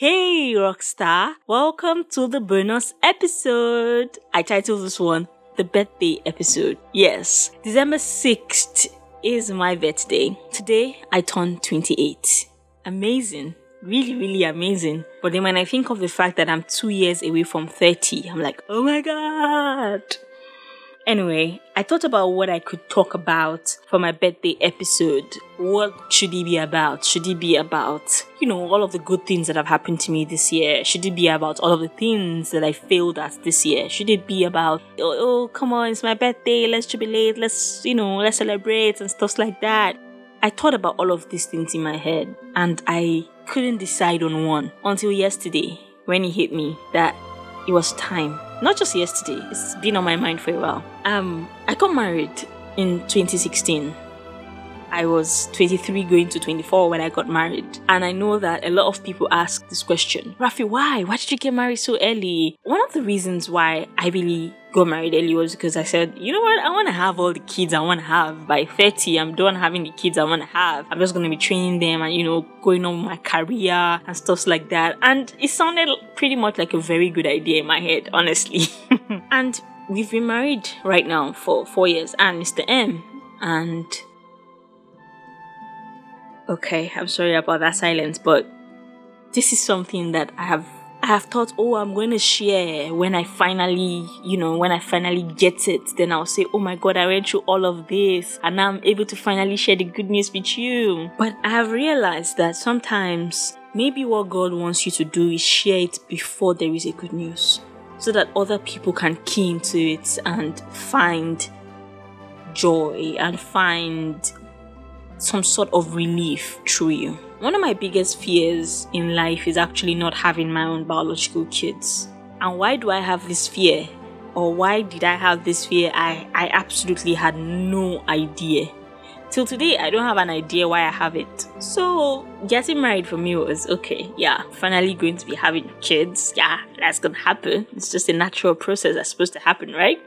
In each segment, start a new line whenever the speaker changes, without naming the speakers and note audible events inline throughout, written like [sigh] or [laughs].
Hey, Rockstar! Welcome to the bonus episode. I titled this one the birthday episode. Yes, December 6th is my birthday. Today, I turn 28. Amazing. Really, really amazing. But then when I think of the fact that I'm two years away from 30, I'm like, oh my god. Anyway, I thought about what I could talk about for my birthday episode. What should it be about? Should it be about, you know, all of the good things that have happened to me this year? Should it be about all of the things that I failed at this year? Should it be about, oh, oh come on, it's my birthday, let's jubilate, let's, you know, let's celebrate and stuff like that? I thought about all of these things in my head and I couldn't decide on one until yesterday when it hit me that it was time not just yesterday, it's been on my mind for a while. Um, I got married in 2016. I was 23 going to 24 when I got married. And I know that a lot of people ask this question Rafi, why? Why did you get married so early? One of the reasons why I really got married early was because I said, you know what? I want to have all the kids I want to have. By 30, I'm done having the kids I want to have. I'm just going to be training them and, you know, going on my career and stuff like that. And it sounded pretty much like a very good idea in my head, honestly. [laughs] and we've been married right now for four years. And Mr. M and Okay, I'm sorry about that silence, but this is something that I have I have thought, oh, I'm going to share when I finally, you know, when I finally get it. Then I'll say, oh my God, I went through all of this and now I'm able to finally share the good news with you. But I have realized that sometimes maybe what God wants you to do is share it before there is a good news so that other people can key into it and find joy and find some sort of relief through you. One of my biggest fears in life is actually not having my own biological kids. And why do I have this fear? Or why did I have this fear? I, I absolutely had no idea. Till today, I don't have an idea why I have it. So, getting married for me was okay, yeah, finally going to be having kids. Yeah, that's gonna happen. It's just a natural process that's supposed to happen, right?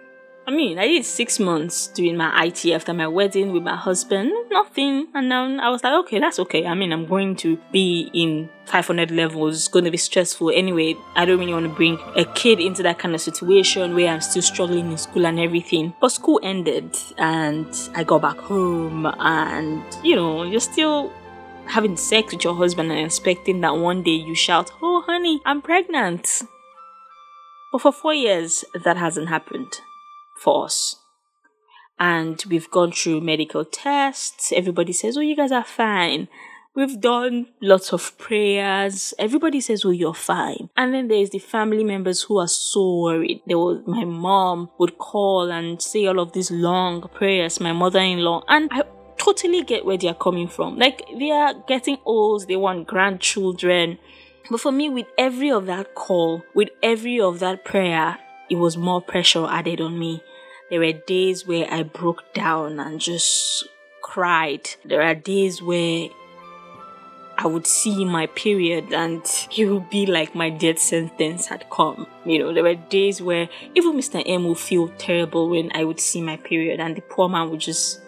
I mean, I did six months doing my IT after my wedding with my husband, nothing. And then I was like, okay, that's okay. I mean, I'm going to be in 500 levels, it's going to be stressful. Anyway, I don't really want to bring a kid into that kind of situation where I'm still struggling in school and everything. But school ended and I got back home, and you know, you're still having sex with your husband and expecting that one day you shout, Oh, honey, I'm pregnant. But for four years, that hasn't happened for us. And we've gone through medical tests. Everybody says, Oh, you guys are fine. We've done lots of prayers. Everybody says, Oh, you're fine. And then there's the family members who are so worried. There was my mom would call and say all of these long prayers, my mother in law. And I totally get where they're coming from. Like they are getting old, they want grandchildren. But for me, with every of that call, with every of that prayer, it was more pressure added on me. There were days where I broke down and just cried. There are days where I would see my period and it would be like my death sentence had come. You know, there were days where even Mr. M would feel terrible when I would see my period and the poor man would just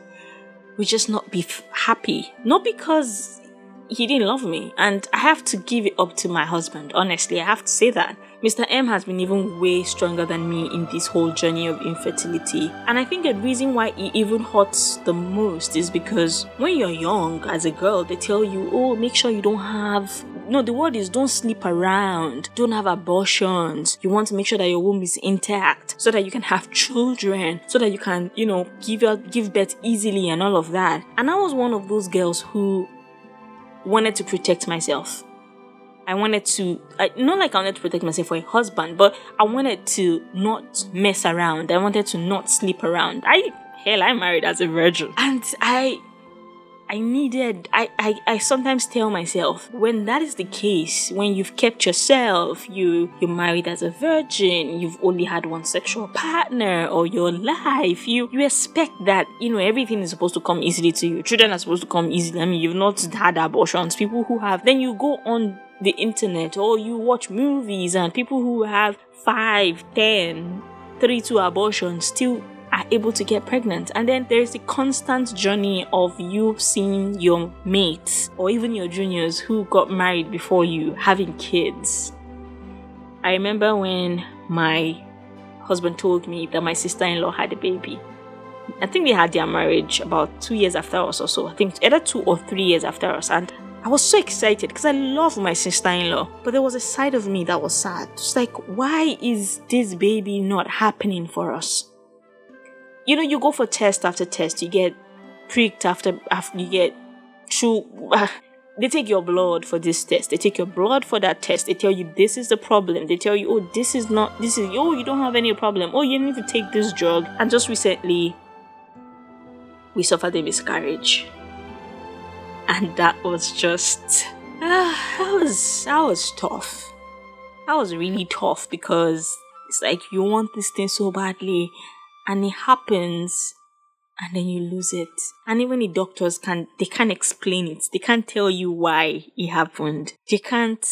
would just not be f- happy. Not because he didn't love me. And I have to give it up to my husband. Honestly, I have to say that. Mr. M has been even way stronger than me in this whole journey of infertility. And I think the reason why it even hurts the most is because when you're young as a girl, they tell you, oh, make sure you don't have no, the word is don't sleep around, don't have abortions. You want to make sure that your womb is intact so that you can have children, so that you can, you know, give out, give birth easily and all of that. And I was one of those girls who wanted to protect myself. I wanted to, I, not like I wanted to protect myself for a husband, but I wanted to not mess around. I wanted to not sleep around. I, hell, I married as a virgin. And I I needed, I, I, I sometimes tell myself, when that is the case, when you've kept yourself, you, you're married as a virgin, you've only had one sexual partner or your life, you, you expect that, you know, everything is supposed to come easily to you. Children are supposed to come easily. I mean, you've not had abortions. People who have, then you go on the internet or you watch movies and people who have five, ten, three, two abortions still are able to get pregnant. And then there is the constant journey of you seeing your mates or even your juniors who got married before you having kids. I remember when my husband told me that my sister in law had a baby. I think they had their marriage about two years after us or so. I think either two or three years after us. And I was so excited because I love my sister in law. But there was a side of me that was sad. Just like, why is this baby not happening for us? You know, you go for test after test, you get pricked after, after you get through. [laughs] They take your blood for this test. They take your blood for that test. They tell you this is the problem. They tell you, oh, this is not, this is, oh, you don't have any problem. Oh, you need to take this drug. And just recently, we suffered a miscarriage. And that was just, uh, that was, that was tough. That was really tough because it's like you want this thing so badly and it happens and then you lose it. And even the doctors can they can't explain it. They can't tell you why it happened. They can't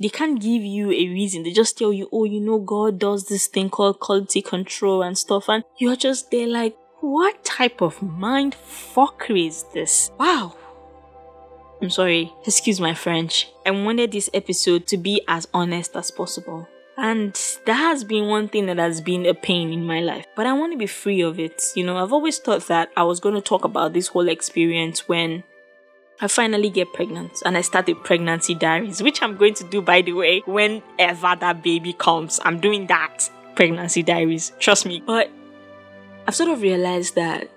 they can't give you a reason. They just tell you, oh, you know, God does this thing called quality control and stuff, and you're just there like, what type of mind fuckery is this? Wow. I'm sorry, excuse my French. I wanted this episode to be as honest as possible. And that has been one thing that has been a pain in my life. But I want to be free of it. You know, I've always thought that I was going to talk about this whole experience when I finally get pregnant and I start the pregnancy diaries, which I'm going to do, by the way, whenever that baby comes. I'm doing that pregnancy diaries. Trust me. But I've sort of realized that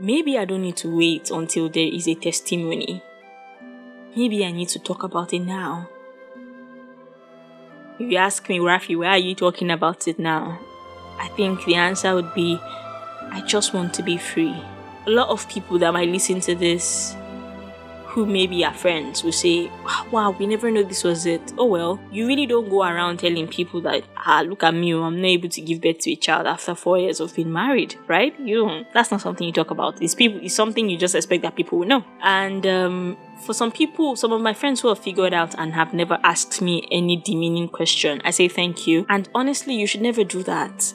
maybe I don't need to wait until there is a testimony. Maybe I need to talk about it now. If you ask me, Rafi, why are you talking about it now? I think the answer would be I just want to be free. A lot of people that might listen to this who maybe are friends will say, Wow, we never knew this was it. Oh well, you really don't go around telling people that, ah, look at me, I'm not able to give birth to a child after four years of being married, right? You don't, that's not something you talk about. It's people, it's something you just expect that people will know. And um, for some people, some of my friends who have figured out and have never asked me any demeaning question, I say thank you. And honestly, you should never do that.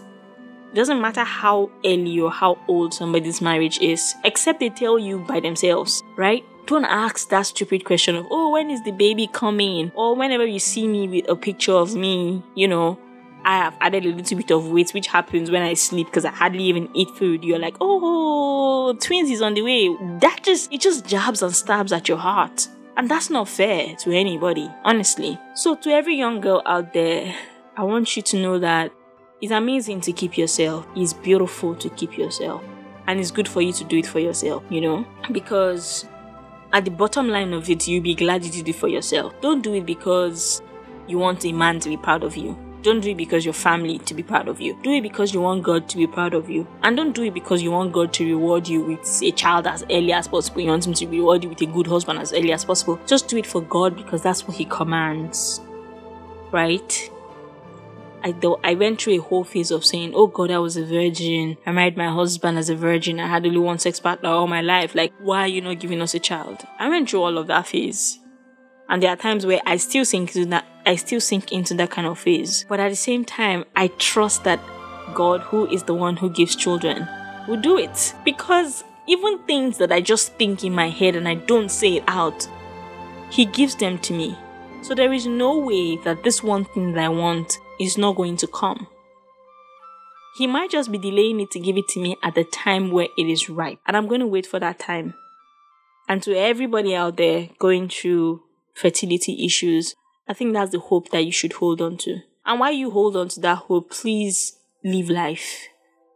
It doesn't matter how early or how old somebody's marriage is, except they tell you by themselves, right? Don't ask that stupid question of, oh, when is the baby coming? Or whenever you see me with a picture of me, you know, I have added a little bit of weight, which happens when I sleep because I hardly even eat food. You're like, oh, twins is on the way. That just, it just jabs and stabs at your heart. And that's not fair to anybody, honestly. So, to every young girl out there, I want you to know that it's amazing to keep yourself, it's beautiful to keep yourself, and it's good for you to do it for yourself, you know? Because at the bottom line of it, you'll be glad you did it for yourself. Don't do it because you want a man to be proud of you. Don't do it because your family to be proud of you. Do it because you want God to be proud of you. And don't do it because you want God to reward you with a child as early as possible. You want Him to reward you with a good husband as early as possible. Just do it for God because that's what He commands. Right? I though I went through a whole phase of saying, "Oh God, I was a virgin. I married my husband as a virgin. I had only one sex partner all my life. Like, why are you not giving us a child?" I went through all of that phase, and there are times where I still sink into that I still sink into that kind of phase. But at the same time, I trust that God, who is the one who gives children, will do it. Because even things that I just think in my head and I don't say it out, He gives them to me. So there is no way that this one thing that I want is not going to come. He might just be delaying it to give it to me at the time where it is ripe. And I'm going to wait for that time. And to everybody out there going through fertility issues, I think that's the hope that you should hold on to. And while you hold on to that hope, please live life,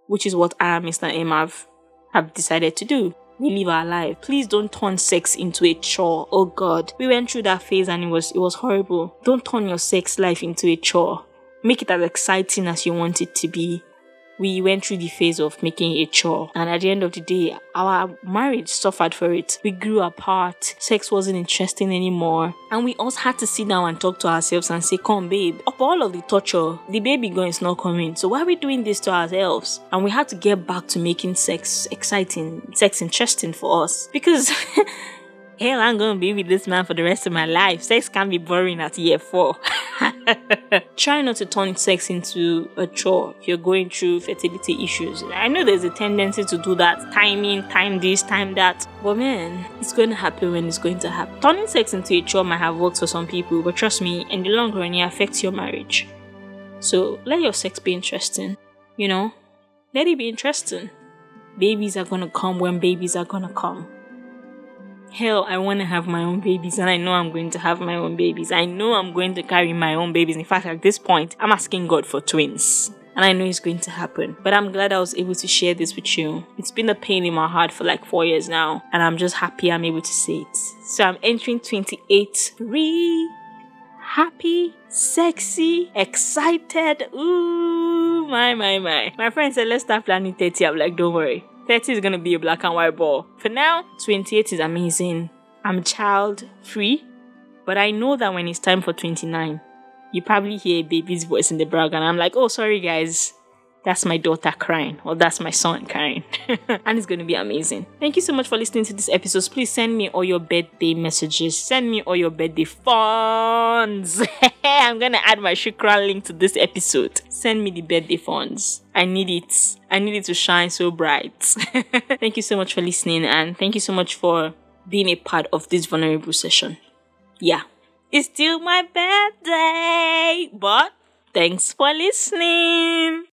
which is what I Mr. Have, have decided to do. We live our life. Please don't turn sex into a chore. Oh God, we went through that phase and it was it was horrible. Don't turn your sex life into a chore. Make it as exciting as you want it to be we went through the phase of making a chore. And at the end of the day, our marriage suffered for it. We grew apart. Sex wasn't interesting anymore. And we also had to sit down and talk to ourselves and say, Come, babe, up all of the torture, the baby girl is not coming. So why are we doing this to ourselves? And we had to get back to making sex exciting, sex interesting for us. Because [laughs] hell, I'm gonna be with this man for the rest of my life. Sex can be boring at year four. [laughs] [laughs] Try not to turn sex into a chore if you're going through fertility issues. I know there's a tendency to do that timing, time this, time that. But man, it's going to happen when it's going to happen. Turning sex into a chore might have worked for some people, but trust me, in the long run, it affects your marriage. So let your sex be interesting, you know? Let it be interesting. Babies are gonna come when babies are gonna come. Hell, I want to have my own babies, and I know I'm going to have my own babies. I know I'm going to carry my own babies. In fact, at this point, I'm asking God for twins. And I know it's going to happen. But I'm glad I was able to share this with you. It's been a pain in my heart for like four years now. And I'm just happy I'm able to say it. So I'm entering 28 re happy, sexy, excited. Ooh, my, my, my. My friend said, let's start planning 30. I'm like, don't worry. 30 is going to be a black and white ball. For now, 28 is amazing. I'm child free, but I know that when it's time for 29, you probably hear a baby's voice in the background. I'm like, oh, sorry, guys that's my daughter crying or that's my son crying. [laughs] And it's going to be amazing. Thank you so much for listening to this episode. Please send me all your birthday messages. Send me all your birthday funds. [laughs] I'm going to add my shukran link to this episode. Send me the birthday funds. I need it. I need it to shine so bright. [laughs] Thank you so much for listening and thank you so much for being a part of this vulnerable session. Yeah. It's still my birthday but thanks for listening